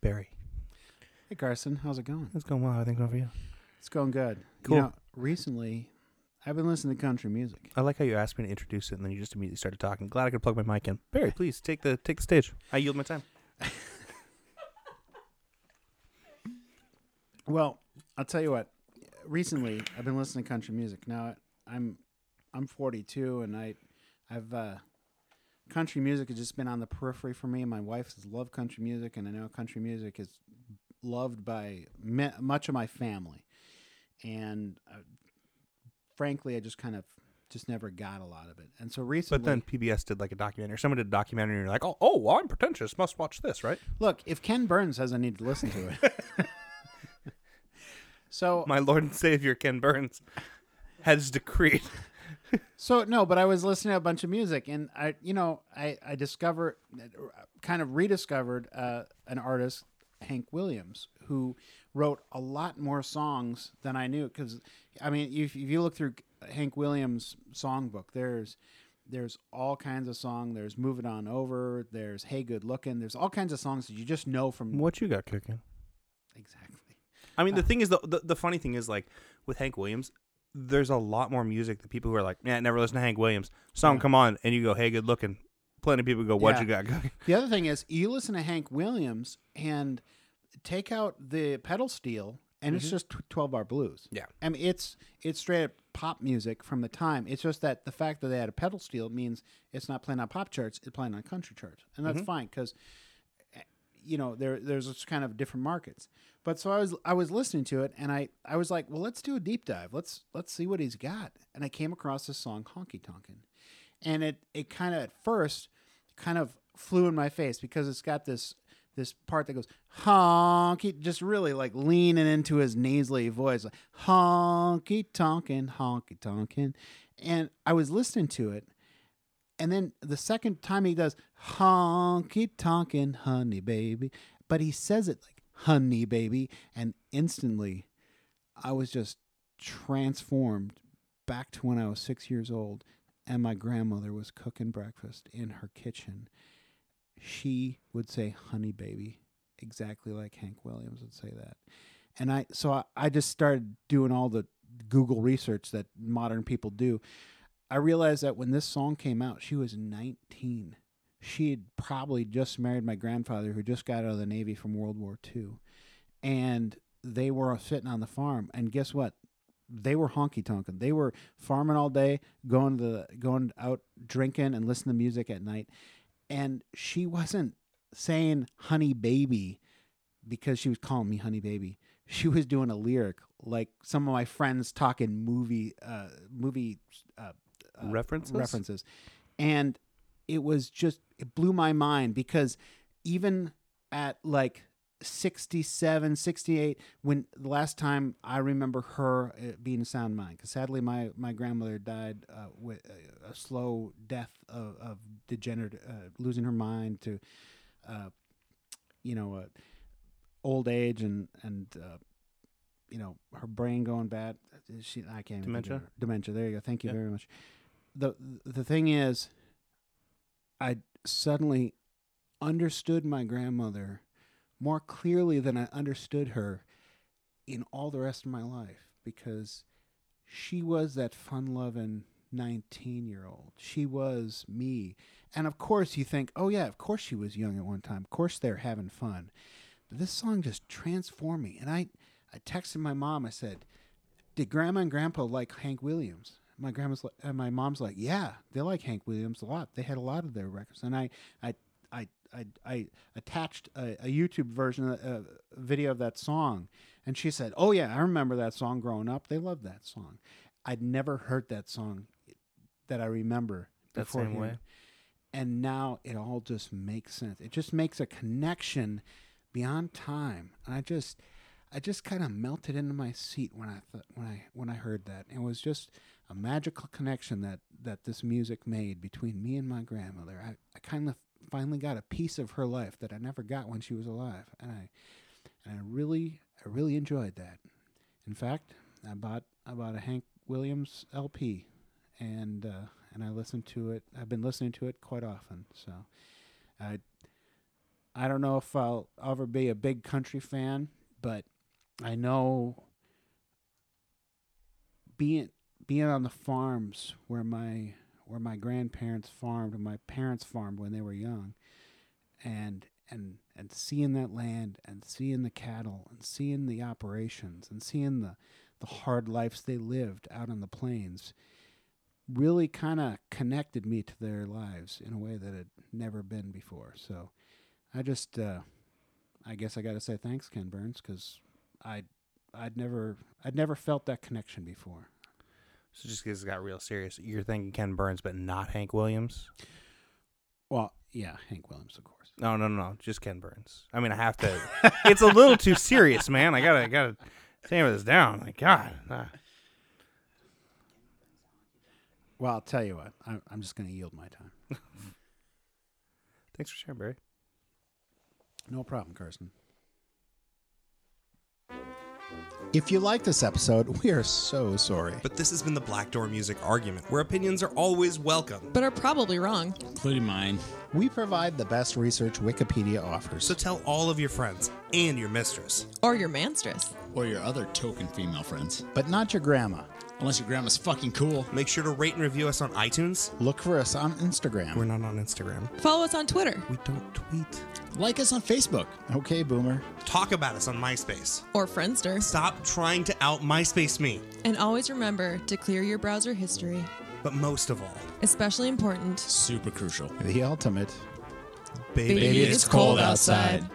Barry. Hey Carson, how's it going? It's going well. I think over you. It's going good. Cool. You know, recently, I've been listening to country music. I like how you asked me to introduce it, and then you just immediately started talking. Glad I could plug my mic in. Barry, please take the take the stage. I yield my time. Well, I'll tell you what. Recently, I've been listening to country music. Now, I'm I'm 42, and I I've uh, country music has just been on the periphery for me. My wife has loved country music, and I know country music is loved by me- much of my family. And uh, frankly, I just kind of just never got a lot of it. And so recently, But then PBS did like a documentary. Someone did a documentary, and you're like, oh, oh, well, I'm pretentious. Must watch this, right? look, if Ken Burns says I need to listen to it. so My Lord and Savior Ken Burns has decreed. So no, but I was listening to a bunch of music, and I, you know, I I discovered, kind of rediscovered uh, an artist, Hank Williams, who wrote a lot more songs than I knew. Because I mean, if, if you look through Hank Williams' songbook, there's there's all kinds of song. There's "Move It On Over." There's "Hey Good Looking." There's all kinds of songs that you just know from What you got cooking? exactly. I mean, the thing is, the, the the funny thing is, like with Hank Williams, there's a lot more music that people who are like, yeah, never listen to Hank Williams. Song Yeah. come on, and you go, hey, good looking. Plenty of people go, what Yeah. you got? The other thing is, you listen to Hank Williams and take out the pedal steel, and it's mm-hmm. just twelve bar blues. Yeah. I mean it's it's straight up pop music from the time. It's just that the fact that they had a pedal steel means it's not playing on pop charts; it's playing on country charts, and that's mm-hmm. fine because you know there there's kind of different markets. But so I was I was listening to it, and I I was like, well, let's do a deep dive. Let's let's see what he's got. And I came across this song, Honky Tonkin, and it it kind of at first kind of flew in my face because it's got this this part that goes honky, just really like leaning into his nasally voice, like honky tonkin, honky tonkin, and I was listening to it, and then the second time he does honky tonkin, honey baby, but he says it like honey baby, and instantly, I was just transformed back to when I was six years old, and my grandmother was cooking breakfast in her kitchen. She would say honey baby exactly like hank williams would say that. And i so I, I just started doing all the google research that modern people do i realized that when this song came out she was 19 she had probably just married my grandfather who just got out of the navy from world war ii and they were sitting on the farm and guess what? They were honky tonkin they were farming all day going to the going out drinking and listening to music at night. And she wasn't saying honey baby because she was calling me honey baby. She was doing a lyric like some of my friends talking movie uh movie uh, References? references and it was just it blew my mind because even at like 67 68 when the last time i remember her uh, being sound mind because sadly my my grandmother died uh, with a, a slow death of, of degenerate uh, losing her mind to uh, you know uh, old age and and uh, you know her brain going bad she i can't Dementia? dementia there you go thank you Yeah. very much the the thing is i suddenly understood my grandmother more clearly than I understood her in all the rest of my life because she was that fun loving 19 year old. She was me. And of course, you think, oh, yeah, of course she was young at one time. Of course they're having fun. But this song just transformed me. And I, I texted my mom. I said, did grandma and grandpa like Hank Williams? My grandma's like, and my mom's like, yeah, they like Hank Williams a lot. They had a lot of their records, and I, I, I, I, I attached a, a YouTube version, of, uh, video of that song, and she said, "Oh yeah, I remember that song growing up. They loved that song. I'd never heard that song that I remember That before same way. and now it all just makes sense. It just makes a connection beyond time, and I just, I just kind of melted into my seat when I th- when I when I heard that. It was just a magical connection that that this music made between me and my grandmother. I, I kind of finally got a piece of her life that I never got when she was alive, and I and I really I really enjoyed that. In fact, I bought I bought a Hank Williams LP, and uh, and I listened to it. I've been listening to it quite often. So, I I don't know if I'll ever be a big country fan, but I know being being on the farms where my where my grandparents farmed and my parents farmed when they were young, and and and seeing that land and seeing the cattle and seeing the operations and seeing the the hard lives they lived out on the plains really kind of connected me to their lives in a way that had never been before. So I just, uh, I guess I got to say thanks, Ken Burns, because I, I'd never, I'd never felt that connection before. So just because it got real serious, you're thinking Ken Burns, but not Hank Williams. Well, yeah, Hank Williams, of course. No, no, no, no, just Ken Burns. I mean, I have to. it's a little too serious, man. I gotta, I gotta tamp this down. Like God. ah. Well, I'll tell you what, I'm, I'm just going to yield my time. Thanks for sharing, Barry. No problem, Carson. If you like this episode, we are so sorry. But this has been the Black Door Music Argument, where opinions are always welcome. but are probably wrong. including mine. We provide the best research Wikipedia offers. So tell all of your friends and your mistress. Or your manstress. Or your other token female friends. but not your grandma. Unless your grandma's fucking cool. Make sure to rate and review us on iTunes. Look for us on Instagram. We're not on Instagram. Follow us on Twitter We don't tweet. Like us on Facebook. okay, Boomer. Talk about us on MySpace. or Friendster. Stop trying to out MySpace me. And always remember to clear your browser history. But most of all, Especially important. Super crucial. The ultimate. baby, Baby, it's cold outside.